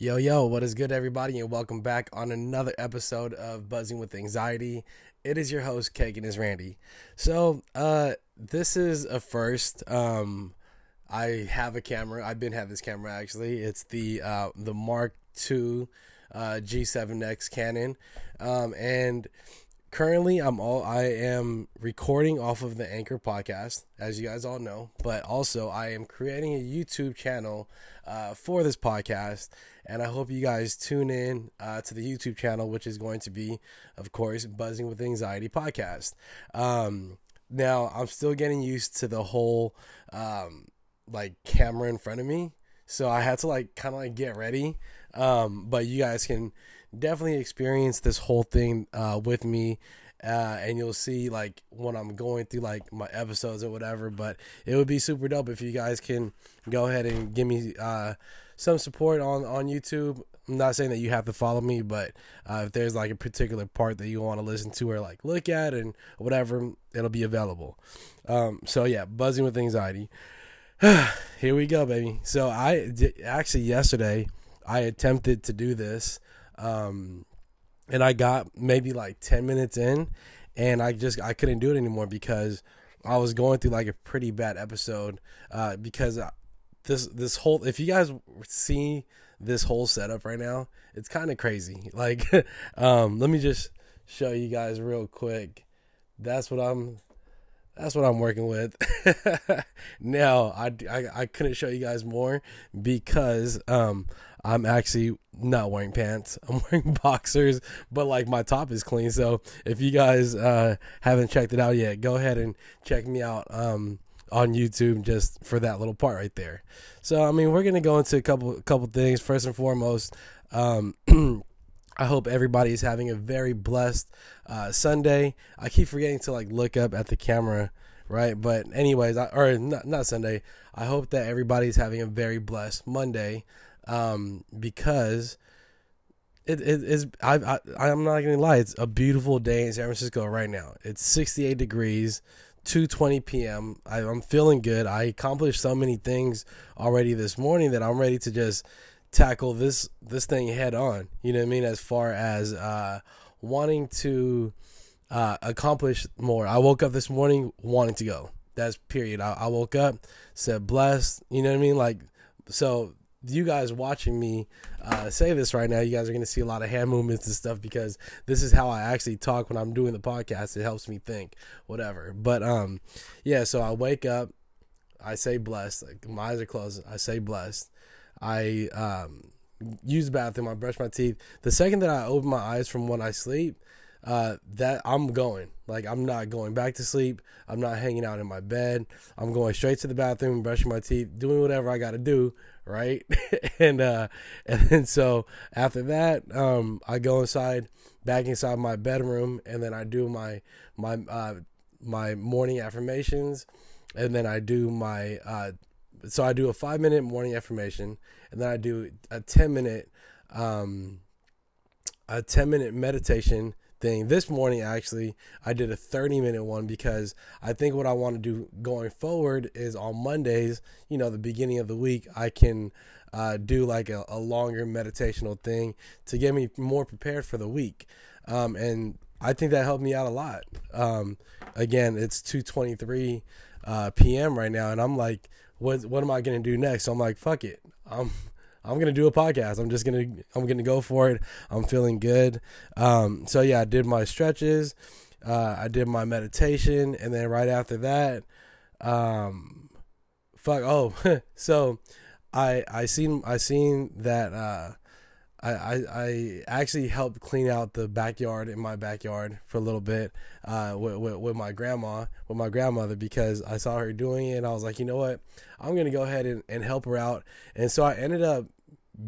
Yo, yo, what is good, everybody, and welcome back on another episode of Buzzing with Anxiety. It is your host, Kagan is Randy. So, uh, this is a first. Um, I have a camera. I've been having this camera actually. It's the uh, the Mark II uh, G7X Canon, um, and currently I'm all I am recording off of the Anchor podcast, as you guys all know. But also, I am creating a YouTube channel uh, for this podcast, and I hope you guys tune in uh, to the YouTube channel, which is going to be, of course, Buzzing with Anxiety podcast. Um, now, I'm still getting used to the whole um, like camera in front of me, so I had to like kind of like get ready. Um, but you guys can definitely experience this whole thing uh, with me. Uh, and you'll see like when I'm going through like my episodes or whatever. But it would be super dope if you guys can go ahead and give me uh, some support on on YouTube. I'm not saying that you have to follow me, but uh, if there's like a particular part that you want to listen to or like look at and whatever, it'll be available. Um, so yeah, buzzing with anxiety. Here we go, baby. So I actually yesterday I attempted to do this um, and I got maybe like 10 minutes in and I just I couldn't do it anymore because I was going through like a pretty bad episode uh, because this this whole if you guys see this whole setup right now, it's kind of crazy. Like um, let me just show you guys real quick. That's what I'm that's what I'm working with. now, I, I, I, couldn't show you guys more because um, I'm actually not wearing pants. I'm wearing boxers, but like my top is clean. So if you guys uh, haven't checked it out yet, go ahead and check me out um, on YouTube just for that little part right there. So I mean, we're gonna go into a couple couple things. First and foremost. Um, I hope everybody is having a very blessed uh, Sunday. I keep forgetting to like look up at the camera, right? But anyways, I, or not, not Sunday. I hope that everybody's having a very blessed Monday, um, because it, it is. I, I I'm not gonna lie. It's a beautiful day in San Francisco right now. It's 68 degrees. 2:20 p.m. I, I'm feeling good. I accomplished so many things already this morning that I'm ready to just tackle this this thing head on. You know what I mean? As far as uh, wanting to uh, accomplish more. I woke up this morning wanting to go. That's period. I, I woke up, said blessed. You know what I mean? Like so. You guys watching me uh, say this right now, you guys are going to see a lot of hand movements and stuff because this is how I actually talk when I'm doing the podcast. It helps me think, whatever. But um, yeah. So I wake up, I say blessed. Like my eyes are closed. I say blessed I um, use the bathroom, I brush my teeth. The second that I open my eyes from when I sleep, uh, that I'm going. Like I'm not going back to sleep. I'm not hanging out in my bed. I'm going straight to the bathroom, brushing my teeth, doing whatever I got to do, right? and uh, and then so after that, um, I go inside, back inside my bedroom, and then I do my my uh, my morning affirmations, and then I do my uh, so I do a five minute morning affirmation, and then I do a ten minute, um, a ten minute meditation thing. This morning, actually, I did a 30 minute one because I think what I want to do going forward is on Mondays, you know, the beginning of the week, I can uh, do like a, a, longer meditational thing to get me more prepared for the week. Um, and I think that helped me out a lot. Um, again, it's 2:23 uh, p.m. right now, and I'm like, what what am I gonna do next? So I'm like, fuck it. I'm I'm gonna do a podcast. I'm just gonna I'm gonna go for it. I'm feeling good. Um, so yeah, I did my stretches. Uh, I did my meditation, and then right after that, um, fuck. Oh, so I I seen I seen that uh, I, I, I actually helped clean out the backyard in my backyard for a little bit uh, with, with, with, my grandma, with my grandmother, because I saw her doing it and I was like, you know what? I'm to go ahead and, and help her out. And so I ended up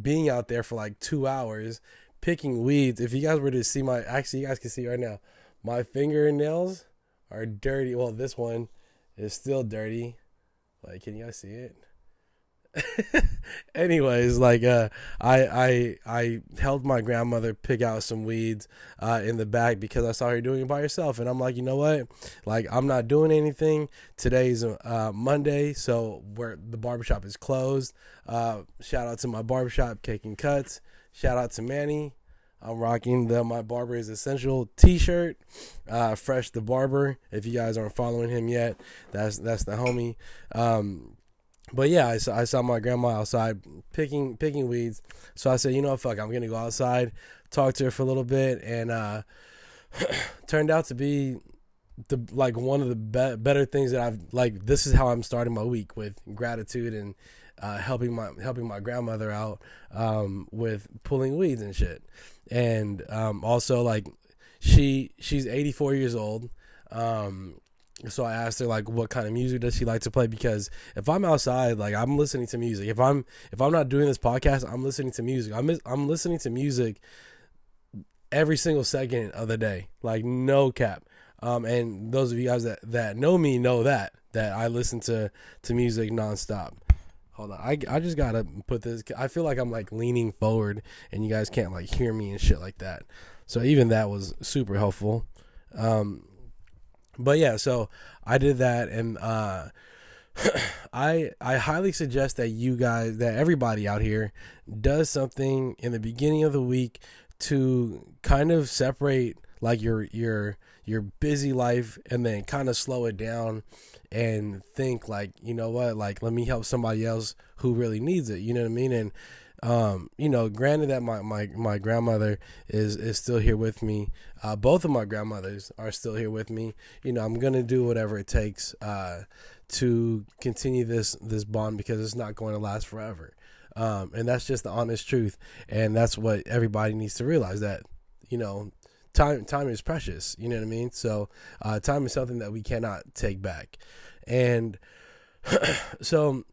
being out there for like two hours picking weeds. If you guys were to see my, actually, you guys can see right now, my fingernails are dirty. Well, this one is still dirty. Like, can you guys see it? anyways like uh i i i helped my grandmother pick out some weeds uh in the back because i saw her doing it by herself. And i'm like you know what? Like i'm not doing anything. Today's uh monday so where the barbershop is closed. Uh shout out to my barbershop cake and cuts. Shout out to manny. I'm rocking the My Barber is Essential T-shirt, uh, Fresh the Barber. If you guys aren't following him yet, that's that's the homie. Um, but yeah, I saw, I saw my grandma outside picking picking weeds. So I said, you know, fuck, I'm gonna go outside, talk to her for a little bit, and uh, turned out to be the like one of the be- better things that I've like. This is how I'm starting my week with gratitude and uh, helping my helping my grandmother out um, with pulling weeds and shit, and um, also like she she's 84 years old. Um, so I asked her like what kind of music does she like to play because if I'm outside like I'm listening to music. If I'm if I'm not doing this podcast, I'm listening to music. I'm I'm listening to music every single second of the day. Like no cap. Um, and those of you guys that, that know me know that that I listen to to music nonstop. Hold on, I, I just gotta put this. I feel like I'm like leaning forward, and you guys can't like hear me and shit like that. So even that was super helpful. Um, but yeah, so I did that, and uh, I I highly suggest that you guys, that everybody out here, does something in the beginning of the week to kind of separate like your your your busy life and then kind of slow it down and think like you know what like let me help somebody else who really needs it you know what i mean? And um, you know, granted that my, my, my grandmother is, is still here with me. Uh, both of my grandmothers are still here with me. You know, I'm going to do whatever it takes, uh, to continue this, this bond because it's not going to last forever. Um, and that's just the honest truth. And that's what everybody needs to realize that, you know, time, time is precious. You know what I mean? So, uh, time is something that we cannot take back. And so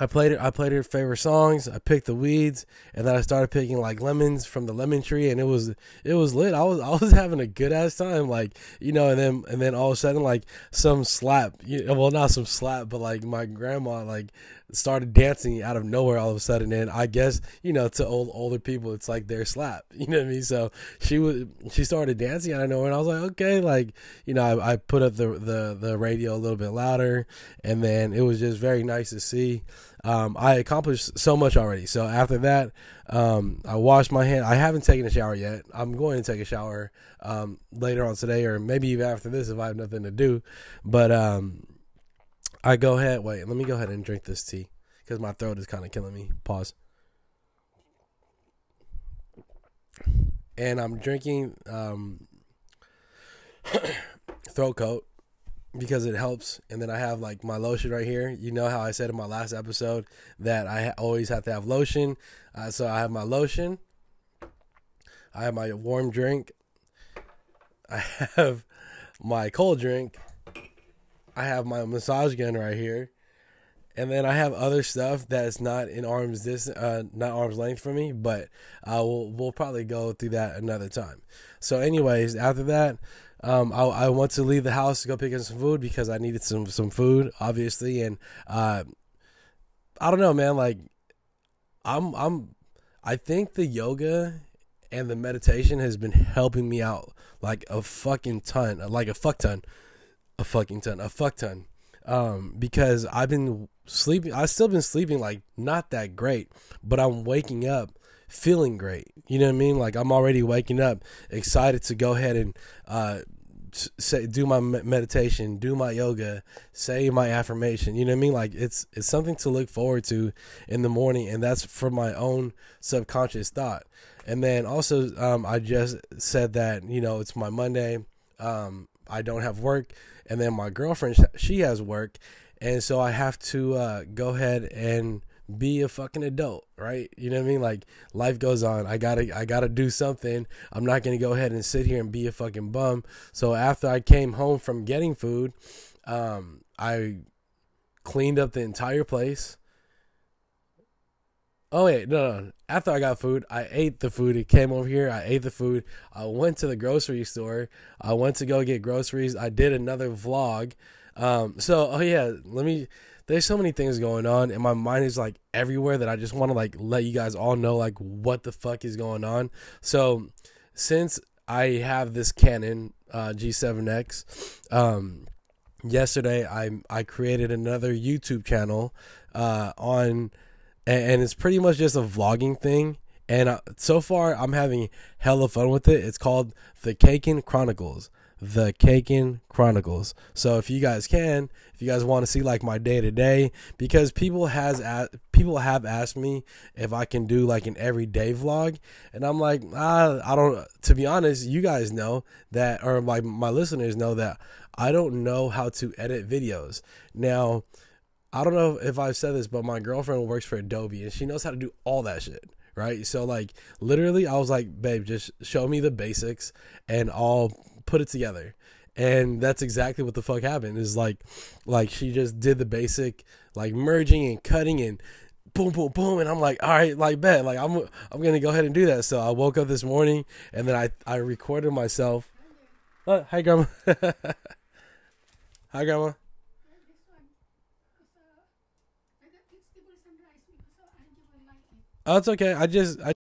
I played it. I played her favorite songs. I picked the weeds, and then I started picking like lemons from the lemon tree, and it was it was lit. I was I was having a good ass time, like you know. And then and then all of a sudden, like some slap, you well not some slap, but like my grandma like started dancing out of nowhere all of a sudden and i guess you know to old older people it's like their slap you know what i mean so she was she started dancing out of nowhere and i was like okay like you know i, I put up the, the the radio a little bit louder and then it was just very nice to see um, I accomplished so much already. So after that, um, I washed my hand. I haven't taken a shower yet. I'm going to take a shower um, later on today, or maybe even after this if I have nothing to do. But um, I go ahead. Wait, let me go ahead and drink this tea because my throat is kind of killing me. Pause. And I'm drinking um, throat coat because it helps. And then I have like my lotion right here. You know how I said in my last episode that I always have to have lotion. Uh, so I have my lotion. I have my warm drink. I have my cold drink I have my massage gun right here, and then I have other stuff that's not in arms this uh, not arm's length for me, but uh, we'll we'll probably go through that another time. So, anyways, after that. Um, I, I want to leave the house to go pick up some food because I needed some some food, obviously, and uh, I don't know, man. Like, I'm I'm I think the yoga and the meditation has been helping me out like a fucking ton, like a fuck ton a fucking ton, a fuck ton. Um, because I've been sleeping, I've still been sleeping like not that great, but I'm waking up feeling great. You know what I mean? Like I'm already waking up excited to go ahead and uh, say do my meditation, do my yoga, say my affirmation. You know what I mean? Like it's it's something to look forward to in the morning, and that's for my own subconscious thought. And then also, um, I just said that you know it's my Monday. Um, I don't have work, and then my girlfriend she has work, and so I have to uh, go ahead and be a fucking adult, right? You know what I mean? Like life goes on. I gotta I gotta do something. I'm not gonna go ahead and sit here and be a fucking bum. So after I came home from getting food, um, I cleaned up the entire place. Oh wait, no, no. After I got food, I ate the food. It came over here. I ate the food. I went to the grocery store. I went to go get groceries. I did another vlog. Um, so oh yeah, let me there's so many things going on and my mind is like everywhere that I just want to like let you guys all know like what the fuck is going on. So since I have this Canon uh, G7X, um, yesterday I I created another YouTube channel uh, on, and, and, it's pretty much just a vlogging thing. And uh, so far, I'm having hella fun with it. It's called the Kakin Chronicles the Kakin Chronicles. So if you guys can, if you guys want to see like my day to day, because people has asked, people have asked me if I can do like an everyday vlog, and I'm like, ah, I don't. To be honest, you guys know that, or like my listeners know that I don't know how to edit videos. Now, I don't know if I've said this, but my girlfriend works for Adobe, and she knows how to do all that shit right? So like literally I was like, babe, just show me the basics and I'll put it together. And that's exactly what the fuck happened. Is like like she just did the basic like merging and cutting and boom boom boom. And i'm like all right like bet like i'm i'm gonna go ahead and do that. So i woke up this morning and then i i recorded myself. Oh, hi grandma. Hi grandma Oh, it's okay. I just I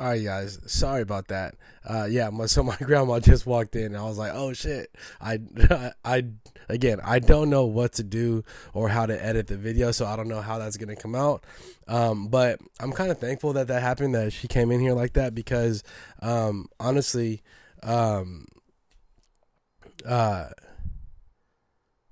all right, guys. Sorry about that. Uh, yeah, my, so my grandma just walked in, and I was like, "Oh shit!" I, I, again, I don't know what to do or how to edit the video, so I don't know how that's gonna come out. Um, but I'm kind of thankful that that happened, that she came in here like that, because um, honestly, um, uh,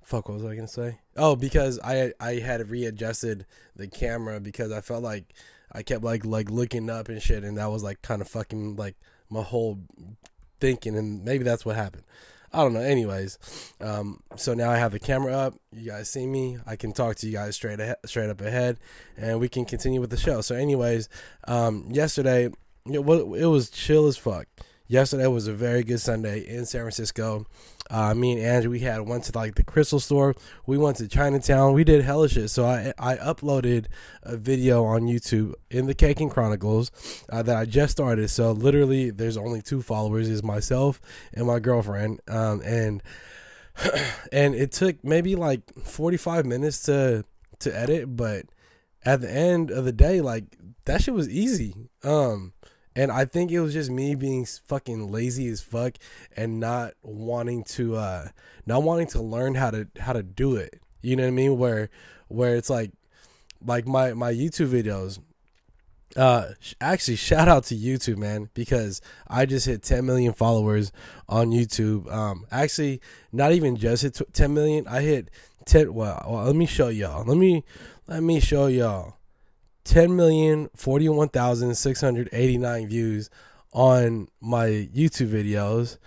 fuck, what was I gonna say? Oh, because I I had readjusted the camera because I felt like I kept like like looking up and shit, and that was like kind of fucking like my whole thinking, and maybe that's what happened. I don't know. Anyways, um, so now I have the camera up. You guys see me. I can talk to you guys straight ahead, straight up ahead, and we can continue with the show. So, anyways, um, yesterday it was, it was chill as fuck yesterday was a very good Sunday in San Francisco. Uh, me and Andrew, we had went to like the Crystal store. We went to Chinatown. We did hella shit. So I I uploaded a video on YouTube in the Kakin Chronicles uh, that I just started. So literally, there's only two followers: is myself and my girlfriend. Um, and and it took maybe like 45 minutes to to edit, but at the end of the day, like that shit was easy. Um, and I think it was just me being fucking lazy as fuck and not wanting to uh not wanting to learn how to how to do it. You know what I mean? Where where it's like like my my YouTube videos uh actually shout out to YouTube man because I just hit 10 million followers on YouTube. Um actually not even just hit 10 million. I hit 10 well, well let me show y'all. Let me let me show y'all ten million forty one thousand six hundred eighty nine views on my YouTube videos,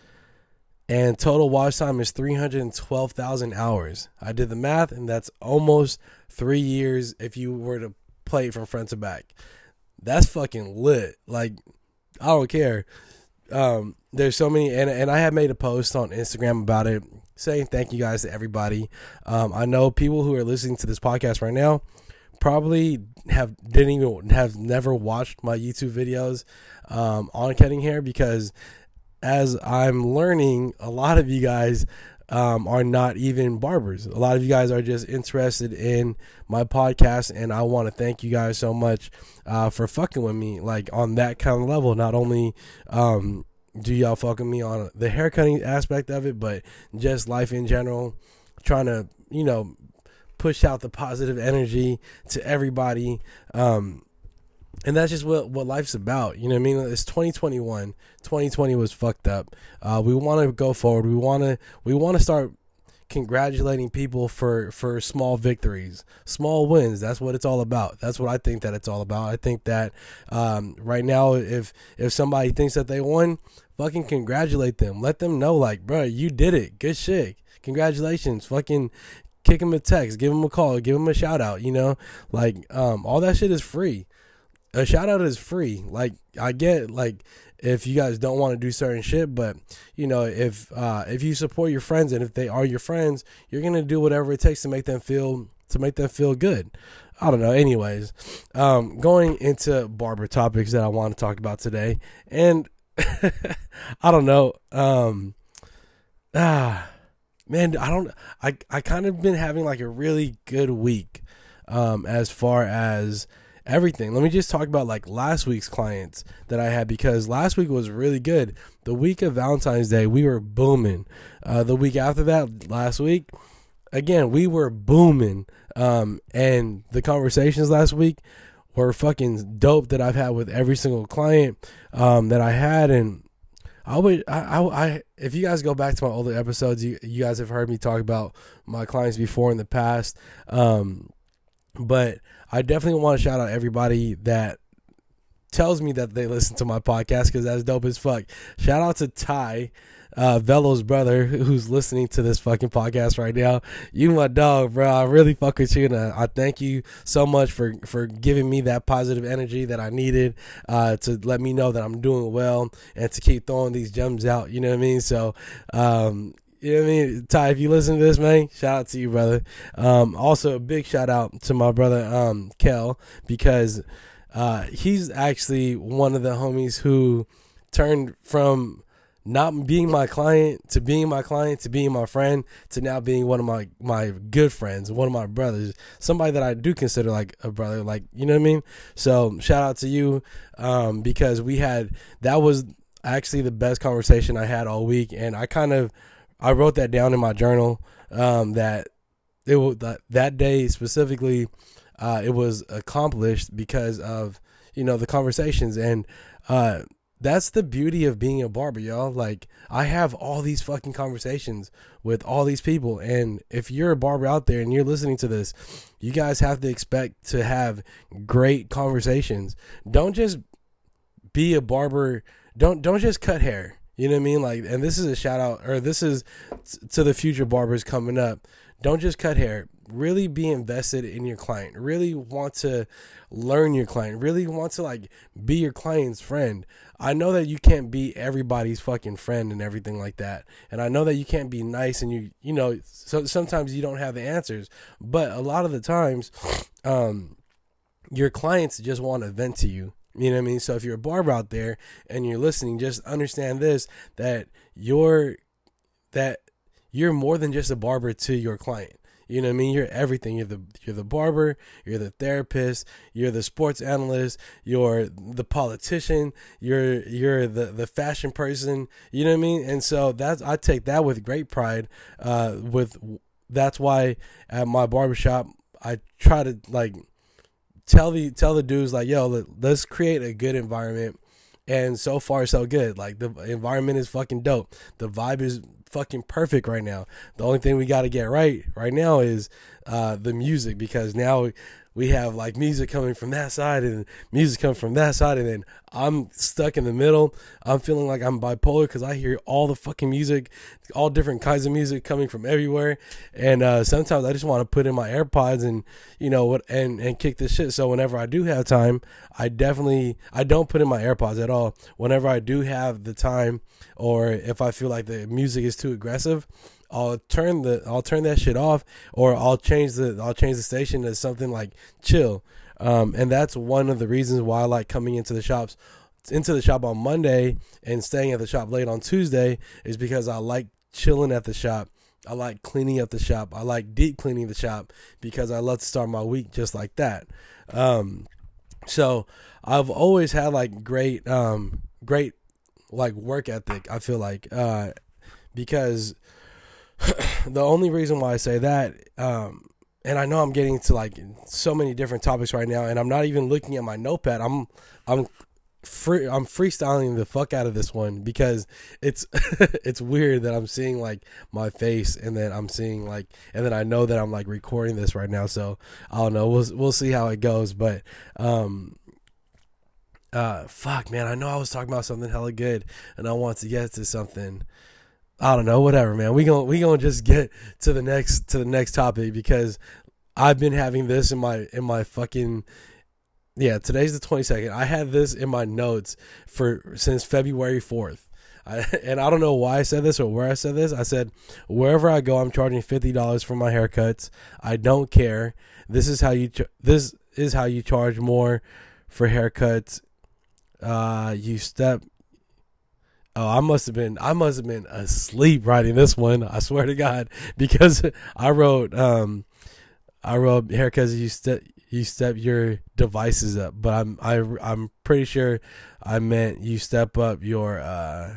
and total watch time is 312,000 hours. I did the math, and that's almost three years if you were to play it from front to back. That's fucking lit. Like, I don't care. Um, there's so many, and, and I have made a post on Instagram about it saying thank you guys to everybody. Um, I know people who are listening to this podcast right now probably have didn't even have never watched my YouTube videos um, on cutting hair because as I'm learning, a lot of you guys um, are not even barbers. A lot of you guys are just interested in my podcast, and I want to thank you guys so much uh, for fucking with me, like on that kind of level. Not only um, do y'all fucking me on the haircutting aspect of it, but just life in general, trying to you know push out the positive energy to everybody. Um, and that's just what, what life's about. You know what I mean? It's 2021. 2020 was fucked up. Uh, we want to go forward. We want to we want to start congratulating people for for small victories, small wins. That's what it's all about. That's what I think that it's all about. I think that um, right now, if if somebody thinks that they won, fucking congratulate them. Let them know, like, bro, you did it. Good shit. Congratulations. Fucking kick him a text, give him a call, give him a shout out, you know? Like um all that shit is free. A shout out is free. Like I get like if you guys don't want to do certain shit, but you know, if uh if you support your friends and if they are your friends, you're going to do whatever it takes to make them feel to make them feel good. I don't know. Anyways, um going into barber topics that I want to talk about today and I don't know. Um ah man, I don't I I kind of been having like a really good week um as far as everything. Let me just talk about like last week's clients that I had because last week was really good. The week of Valentine's Day, we were booming. Uh, the week after that, last week, again, we were booming. Um, and the conversations last week were fucking dope that I've had with every single client um, that I had. And I would, I, I, I, if you guys go back to my older episodes, you, you guys have heard me talk about my clients before in the past. Um, but I definitely want to shout out everybody that tells me that they listen to my podcast because that's dope as fuck. Shout out to Ty, uh, Velo's brother, who's listening to this fucking podcast right now. You my dog, bro. I really fuck with you, and I, I thank you so much for for giving me that positive energy that I needed uh, to let me know that I'm doing well and to keep throwing these gems out. You know what I mean? So, um, you know what I mean? Ty, if you listen to this, man, shout out to you, brother. Um, also, a big shout out to my brother, um, Kel, because uh, he's actually one of the homies who turned from not being my client to being my client to being my friend to now being one of my my good friends one of my brothers somebody that i do consider like a brother like you know what i mean? So shout out to you um, because we had that was actually the best conversation i had all week and i kind of I wrote that down in my journal um, that it was that, that day specifically uh, it was accomplished because of you know the conversations and uh, that's the beauty of being a barber y'all like i have all these fucking conversations with all these people and if you're a barber out there and you're listening to this you guys have to expect to have great conversations don't just be a barber don't don't just cut hair you know what I mean? Like, and this is a shout out, or this is to the future barbers coming up. Don't just cut hair. Really be invested in your client. Really want to learn your client. Really want to like be your client's friend. I know that you can't be everybody's fucking friend and everything like that. And I know that you can't be nice and you, you know, so sometimes you don't have the answers. But a lot of the times, um, your clients just want to vent to you you know what I mean? So if you're a barber out there and you're listening, just understand this that you're that you're more than just a barber to your client. You know what I mean? You're everything. You're the you're the barber, you're the therapist, you're the sports analyst, you're the politician, you're you're the the fashion person. You know what I mean? And so that's I take that with great pride. Uh, with that's why at my barbershop I try to like tell the tell the dudes like, yo, let, let's create a good environment. And so far, so good. Like the environment is fucking dope. The vibe is fucking perfect right now. The only thing we got to get right right now is uh, the music because now we have like music coming from that side and music coming from that side and then I'm stuck in the middle. I'm feeling like I'm bipolar because I hear all the fucking music, all different kinds of music coming from everywhere. And uh, sometimes I just want to put in my AirPods and you know what and and kick this shit. So whenever I do have time, I definitely I don't put in my AirPods at all. Whenever I do have the time, or if I feel like the music is too aggressive, I'll turn the I'll turn that shit off or I'll change the I'll change the station to something like chill. Um, and that's one of the reasons why I like coming into the shops into the shop on Monday and staying at the shop late on Tuesday is because I like chilling at the shop. I like cleaning up the shop. I like deep cleaning the shop because I love to start my week just like that. Um, so I've always had like great, um, great like work ethic. I feel like uh, because the only reason why I say that, um, and I know I'm getting to like so many different topics right now, and I'm not even looking at my notepad. I'm I'm free I'm freestyling the fuck out of this one because it's it's weird that I'm seeing like my face and then I'm seeing like and then I know that I'm like recording this right now so I don't know we'll we'll see how it goes but um uh fuck man I know I was talking about something hella good and I want to get to something I don't know, whatever, man. We going we gonna just get to the next to the next topic because I've been having this in my in my fucking yeah. Today's the twenty second. I had this in my notes for since February fourth. And I don't know why I said this or where I said this. I said wherever I go, I'm charging fifty dollars for my haircuts. I don't care. This is how you. This is how you charge more for haircuts. Uh, you step Oh, I must have been I must have been asleep writing this one. I swear to God, because I wrote um I wrote haircuts you step you step your devices up, but I'm I I'm pretty sure I meant you step up your uh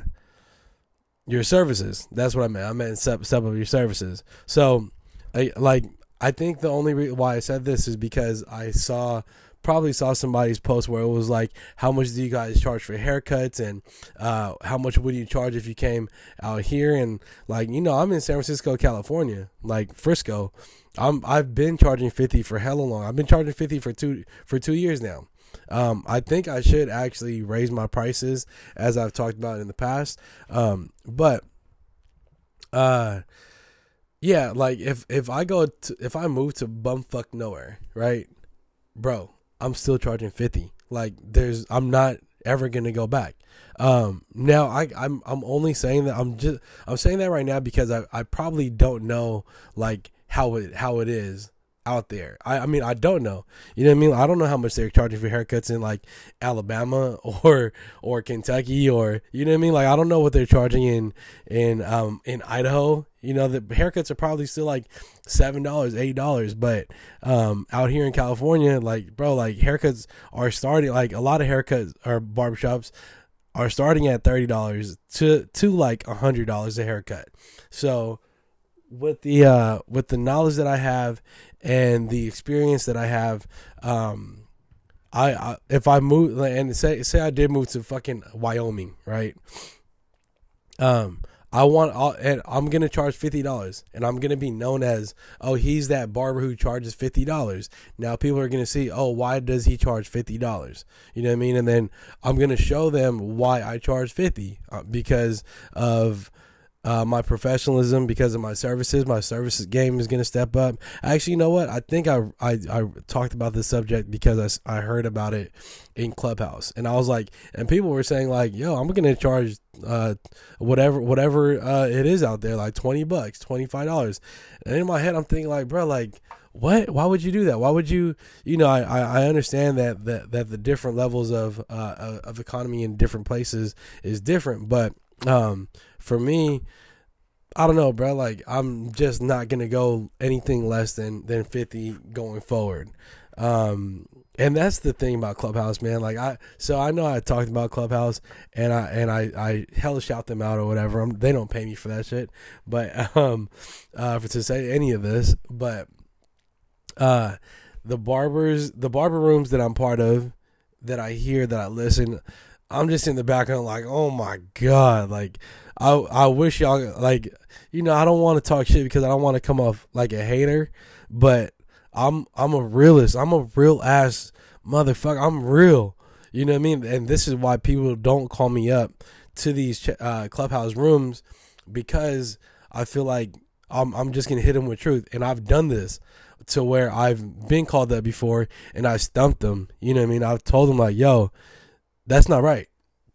your services. That's what I meant. I meant step step up your services. So, I like I think the only reason why I said this is because I saw probably saw somebody's post where it was like, how much do you guys charge for haircuts and uh, how much would you charge if you came out here? And like, you know, I'm in San Francisco, California, like Frisco. I'm I've been charging fifty for hella long. I've been charging fifty for two for two years now. Um, I think I should actually raise my prices as I've talked about in the past. Um, but uh yeah, like if if I go to if I move to bumfuck nowhere, right, bro, I'm still charging fifty. Like there's I'm not ever gonna go back. Um, now I I'm I'm only saying that I'm just I'm saying that right now because I I probably don't know like how it how it is out there. I, I mean, I don't know. You know what I mean? I don't know how much they're charging for haircuts in like Alabama or or Kentucky or you know what I mean? Like I don't know what they're charging in in um in Idaho. You know, the haircuts are probably still like seven dollars, eight dollars, but um out here in California, like bro, like haircuts are starting like a lot of haircuts or barbershops are starting at thirty dollars to to like a hundred dollars a haircut. So with the uh with the knowledge that I have and the experience that I have, um, I, I if I move and say say I did move to fucking Wyoming, right? Um, I want I'll, and I'm gonna charge fifty dollars, and I'm gonna be known as oh he's that barber who charges fifty dollars. Now people are gonna see oh why does he charge fifty dollars? You know what I mean? And then I'm gonna show them why I charge fifty uh, because of uh, my professionalism because of my services. My services game is going to step up. Actually, you know what? I think I, I, I talked about this subject because I, I heard about it in Clubhouse, and I was like, and people were saying like, "Yo, I'm going to charge uh, whatever whatever uh, it is out there, like twenty bucks, twenty five dollars." And in my head, I'm thinking like, bro, like what why would you do that why would you you know i i understand that that that the different levels of uh of economy in different places is different but um for me, I don't know, bro. Like I'm just not gonna go anything less than than 50 going forward. Um, and that's the thing about Clubhouse, man. Like I, so I know I talked about Clubhouse, and I and I I hell shout them out or whatever. I'm, they don't pay me for that shit, but um, uh, for to say any of this, but uh, the barbers, the barber rooms that I'm part of, that I hear, that I listen, I'm just in the background like, oh my god, like I I wish y'all like you know I don't want to talk shit because I don't want to come off like a hater, but I'm I'm a realist. I'm a real ass motherfucker. I'm real. You know what I mean? And this is why people don't call me up to these uh, clubhouse rooms because I feel like I'm I'm just gonna hit them with truth, and I've done this to where I've been called that before, and I stumped them. You know what I mean? I've told them like, "Yo, that's not right.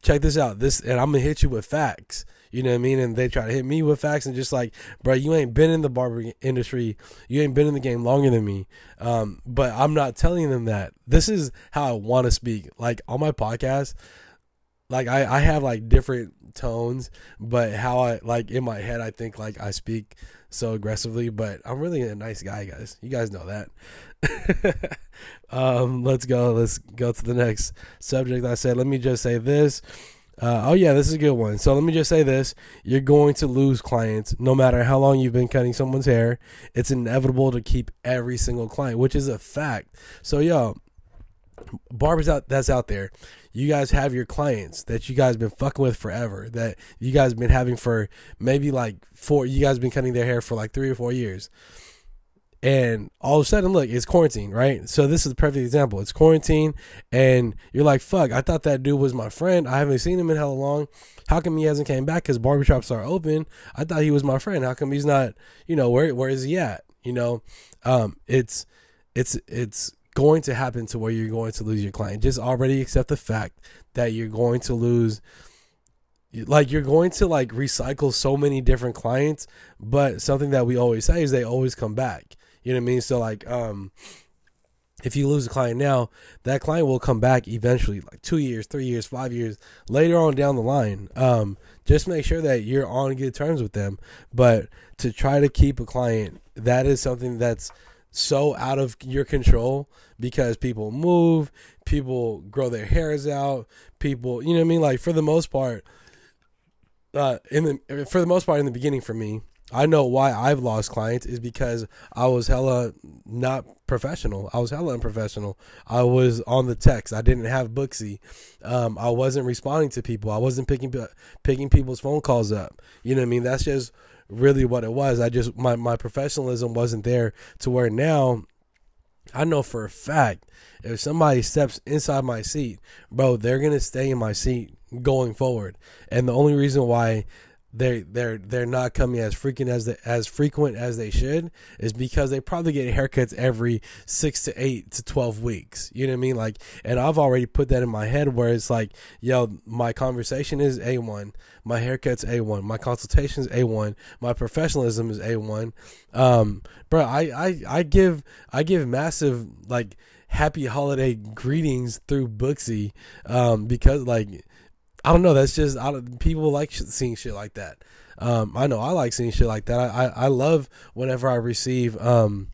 Check this out. This, and I'm gonna hit you with facts." You know what I mean? And they try to hit me with facts and just like, bro, you ain't been in the barber industry. You ain't been in the game longer than me. Um, but I'm not telling them that. This is how I want to speak. Like on my podcast, like I, I have like different tones, but how I like in my head, I think like I speak so aggressively, but I'm really a nice guy, guys. You guys know that. um, let's go. Let's go to the next subject. I said, let me just say this. Uh, oh yeah, this is a good one. So let me just say this: you're going to lose clients no matter how long you've been cutting someone's hair. It's inevitable to keep every single client, which is a fact. So yo, barbers out that's out there. You guys have your clients that you guys been fucking with forever. That you guys been having for maybe like four. You guys been cutting their hair for like three or four years. And all of a sudden look it's quarantine right? So this is a perfect example. It's quarantine and you're like fuck i thought that dude was my friend. I haven't seen him in hell long. How come he hasn't came back? Because barbershops are open. I thought he was my friend. How come he's not you know where where is he at? You know? Um it's it's it's going to happen to where you're going to lose your client just already accept the fact that you're going to lose like you're going to like recycle so many different clients but something that we always say is they always come back you know what I mean? So like, um, if you lose a client now, that client will come back eventually, like two years, three years, five years later on down the line. Um, just make sure that you're on good terms with them. But to try to keep a client, that is something that's so out of your control because people move, people grow their hairs out, people, you know what I mean? Like for the most part, uh, in the for the most part in the beginning for me, I know why I've lost clients is because I was hella not professional. I was hella unprofessional. I was on the text. I didn't have Booksy. Um, I wasn't responding to people. I wasn't picking picking people's phone calls up. You know what I mean? That's just really what it was. I just my my professionalism wasn't there to where now I know for a fact if somebody steps inside my seat, bro, they're gonna stay in my seat going forward. And the only reason why they they're they're not coming as frequent as the, as frequent as they should is because they probably get haircuts every six to eight to twelve weeks. You know what I mean? Like, and I've already put that in my head where it's like, yo, my conversation is a one, my haircut's a one, my consultation's a one, my professionalism is a one. Um, bro, I I I give I give massive like happy holiday greetings through Booksy, um, because like I don't know. That's just people like seeing shit like that. Um, I know I like seeing shit like that. I, I, I love whenever I receive um,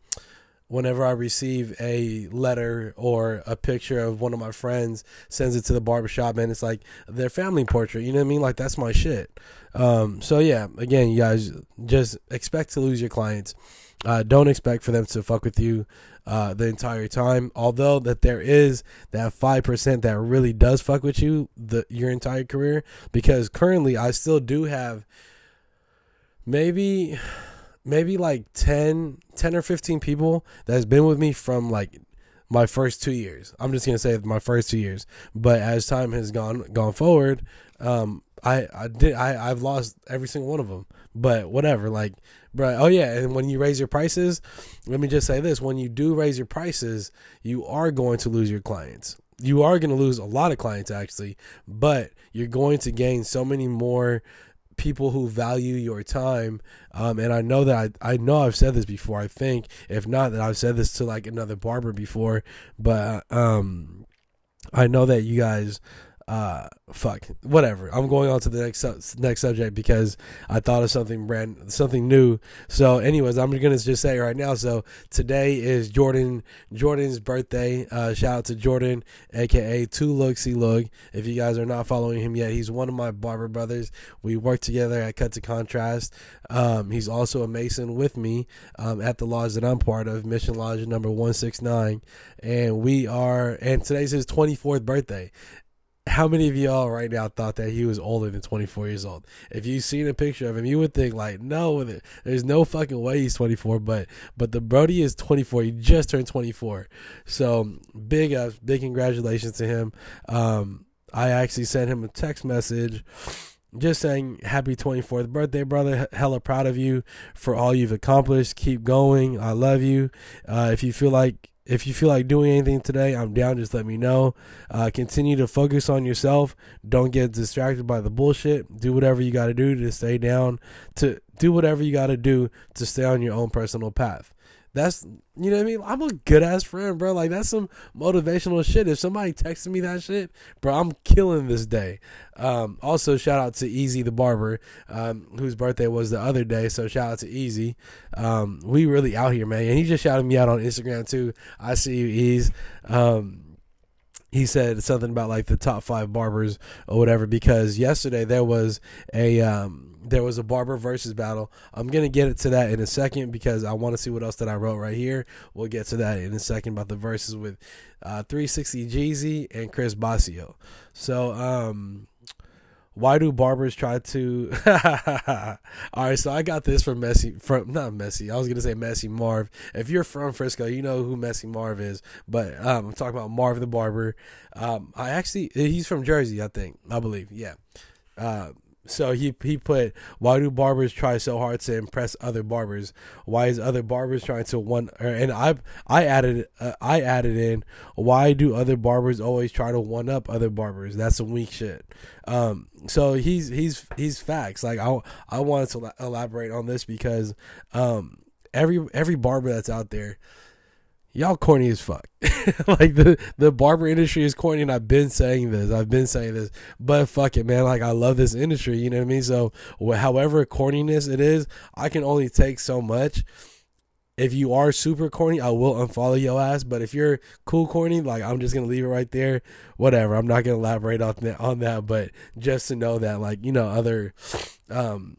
whenever I receive a letter or a picture of one of my friends sends it to the barbershop and it's like their family portrait. You know what I mean? Like that's my shit. Um, so yeah, again, you guys just expect to lose your clients. Uh, don't expect for them to fuck with you uh, the entire time. Although that there is that five percent that really does fuck with you the your entire career. Because currently, I still do have maybe maybe like 10, 10 or 15 people that's been with me from like my first two years. I'm just gonna say my first two years. But as time has gone gone forward, um, I I did I I've lost every single one of them. But whatever, like, bro. Oh yeah, and when you raise your prices, let me just say this: when you do raise your prices, you are going to lose your clients. You are going to lose a lot of clients actually, but you're going to gain so many more people who value your time. Um, and I know that I, I know I've said this before. I think if not that I've said this to like another barber before, but um, I know that you guys uh fuck whatever. I'm going on to the next su- next subject because i thought of something brand something new. So anyways i'm gonna just say right now. So today is jordan jordan's birthday. Uh shout out to jordan aka two looksy look if you guys are not following him yet he's one of my barber brothers. We work together at cut to contrast. Um he's also a mason with me um at the lodge that i'm part of mission lodge number 169 and we are and today's his 24th birthday how many of y'all right now thought that he was older than 24 years old? If you seen a picture of him, you would think like, no, there's no fucking way he's 24. But but the Brody is 24. He just turned 24. So big ups, big congratulations to him. Um, I actually sent him a text message just saying happy 24th birthday brother hella proud of you for all you've accomplished keep going i love you uh, if you feel like if you feel like doing anything today, I'm down. Just let me know. Uh, continue to focus on yourself. Don't get distracted by the bullshit. Do whatever you got to do to stay down. To do whatever you got to do to stay on your own personal path. That's you know what I mean. I'm a good ass friend, bro. Like that's some motivational shit. If somebody texted me that shit, bro, I'm killing this day. Um, also, shout out to Easy the barber, um, whose birthday was the other day. So shout out to Easy. Um, we really out here, man. And he just shouted me out on Instagram too. I see you, Ease. Um, he said something about like the top five barbers or whatever because yesterday there was a um, there was a barber versus battle. I'm gonna get to that in a second because I want to see what else that I wrote right here. We'll get to that in a second about the verses with uh, 360 Jeezy and Chris Basio. So um, why do barbers try to all right so i got this from messy from not messy i was gonna say messy marv if you're from frisco you know who messy marv is but um, i'm talking about marv the barber um, i actually he's from jersey i think i believe yeah uh, so he he put why do barbers try so hard to impress other barbers? Why is other barbers trying to one? And I I added uh, I added in why do other barbers always try to one up other barbers? That's some weak shit. Um, so he's he's he's facts. Like I I wanted to elaborate on this because um every every barber that's out there y'all corny as fuck. like the the barber industry is corny, and I've been saying this. I've been saying this, but fuck it, man. Like I love this industry. You know what I mean? So, however corniness it is, I can only take so much. If you are super corny, I will unfollow your ass. But if you're cool corny, like I'm just gonna leave it right there. Whatever. I'm not gonna elaborate on that. On that, but just to know that, like you know, other, um,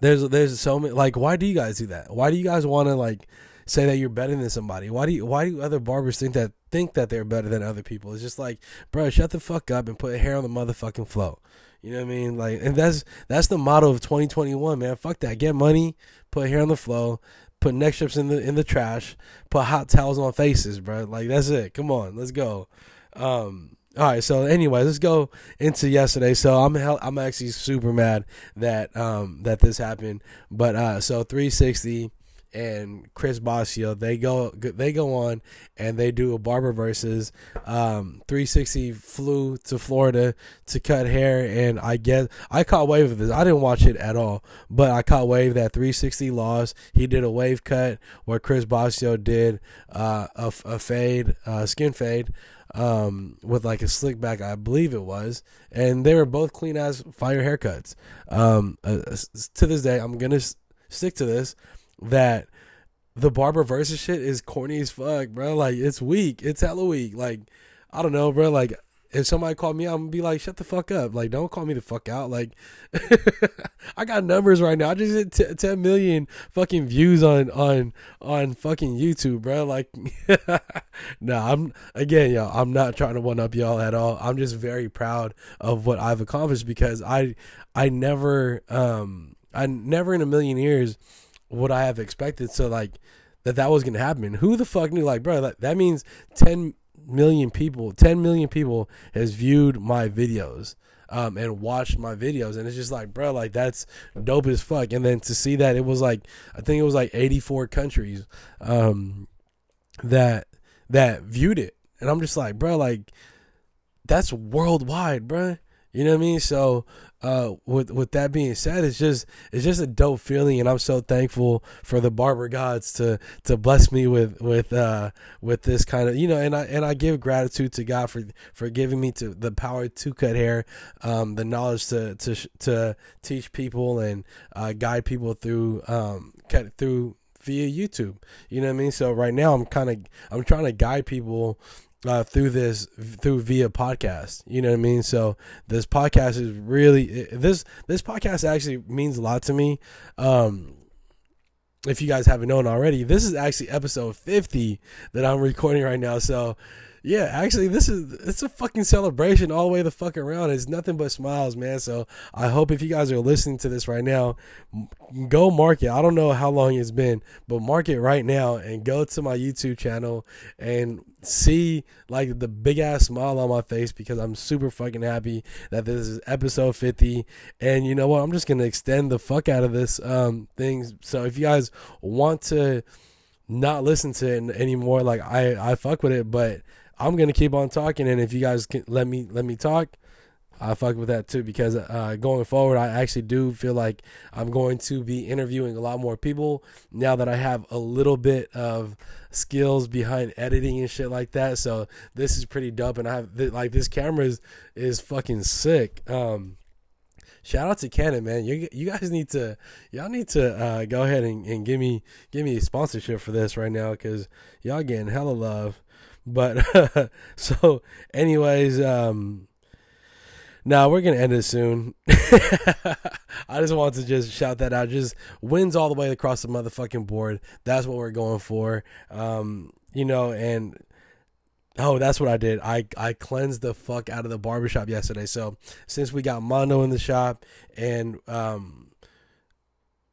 there's there's so many. Like, why do you guys do that? Why do you guys want to like? Say that you're better than somebody. Why do you why do other barbers think that think that they're better than other people? It's just like, bro, shut the fuck up and put hair on the motherfucking flow. You know what I mean? Like and that's that's the motto of 2021, man. Fuck that. Get money, put hair on the flow, put neck strips in the in the trash, put hot towels on faces, bro. Like that's it. Come on, let's go. Um all right, so anyway, let's go into yesterday. So I'm I'm actually super mad that um that this happened. But uh so 360 and Chris Bosio. They go they go on and they do a barber versus um, 360 flew to Florida to cut hair and I get I caught wave of this. I didn't watch it at all, but I caught wave that 360 lost. He did a wave cut where Chris Bosio did uh, a, a fade, uh, skin fade um, with like a slick back, I believe it was, and they were both clean as fire haircuts. Um, uh, to this day, I'm gonna stick to this that the barber versus shit is corny as fuck, bro. Like it's weak. It's hella weak. Like I don't know, bro. Like if somebody called me, I'm gonna be like, shut the fuck up. Like don't call me the fuck out. Like I got numbers right now. I just hit t- 10 million fucking views on on on fucking YouTube, bro. Like nah, I'm again, y'all. I'm not trying to one up y'all at all. I'm just very proud of what I've accomplished because I I never um I never in a million years would I have expected so like that that was gonna happen. Who the fuck knew? Like, bro, that, that means ten million people, ten million people has viewed my videos. Um, and watched my videos, and it's just like, bro, like that's dope as fuck. And then to see that it was like, I think it was like 84 countries, um, that that viewed it, and I'm just like, bro, like that's worldwide, bro. You know what I mean? So uh, with with that being said, it's just it's just a dope feeling, and I'm so thankful for the barber gods to to bless me with with uh, with this kind of you know, and I and I give gratitude to God for for giving me to the power to cut hair, um, the knowledge to to to teach people and uh, guide people through um, cut through via YouTube. You know what I mean? So right now I'm kind of I'm trying to guide people uh, through this through via podcast. You know what I mean? So this podcast is really this this podcast actually means a lot to me. Um, if you guys haven't known already, this is actually episode 50 that I'm recording right now. So yeah, actually, this is it's a fucking celebration all the way the fuck around. It's nothing but smiles, man. So I hope if you guys are listening to this right now, go mark it. I don't know how long it's been, but mark it right now and go to my YouTube channel and see like the big ass smile on my face because I'm super fucking happy that this is episode 50. And you know what? I'm just gonna extend the fuck out of this um thing. So if you guys want to not listen to it anymore, like I I fuck with it, but I'm gonna keep on talking, and if you guys can let me let me talk, I fuck with that too because uh, going forward, I actually do feel like I'm going to be interviewing a lot more people now that I have a little bit of skills behind editing and shit like that. So this is pretty dope, and I have like this camera is is fucking sick. Um, shout out to Canon, man. You you guys need to y'all need to uh, go ahead and, and give me give me a sponsorship for this right now because y'all getting hella love. But so, anyways, um, now we're gonna end it soon. I just want to just shout that out. Just wins all the way across the motherfucking board. That's what we're going for. Um, you know, and oh, that's what I did. I I cleansed the fuck out of the barbershop yesterday. So since we got Mondo in the shop and um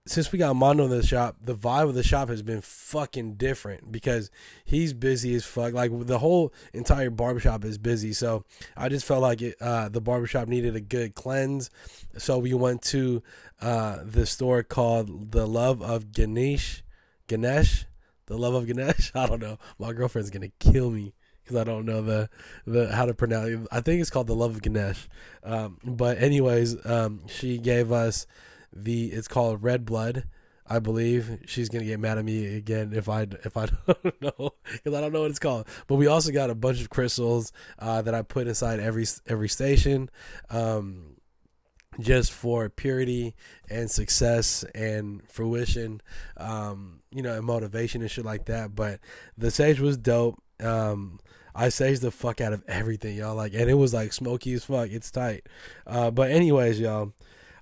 since we got Mondo in the shop, the vibe of the shop has been fucking different because he's busy as fuck. Like the whole entire barbershop is busy. So I just felt like it, uh, the barbershop needed a good cleanse. So we went to uh, the store called The Love of Ganesh. Ganesh? The Love of Ganesh? I don't know. My girlfriend's going to kill me because I don't know the the how to pronounce it. I think it's called The Love of Ganesh. Um, but anyways, um, she gave us the it's called red blood I believe she's gonna get mad at me again if I if I don't know because I don't know what it's called. But we also got a bunch of crystals uh, that I put inside every every station, um, just for purity and success and fruition, um, you know, and motivation and shit like that. But the sage was dope. Um, I saged the fuck out of everything, y'all. Like, and it was like smoky as fuck. It's tight. Uh, but anyways, y'all.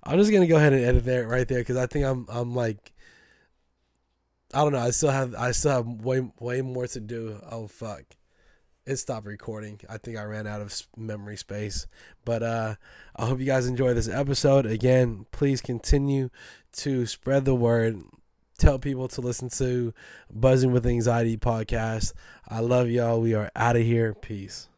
I'm just gonna go ahead and edit there right there because I think I'm I'm like I don't know. I still have I still have way way more to do. Oh fuck. It stopped recording. I think I ran out of memory space. But uh I hope you guys enjoy this episode. Again, please continue to spread the word. Tell people to listen to Buzzing with Anxiety podcast. I love y'all. We are out of here. Peace.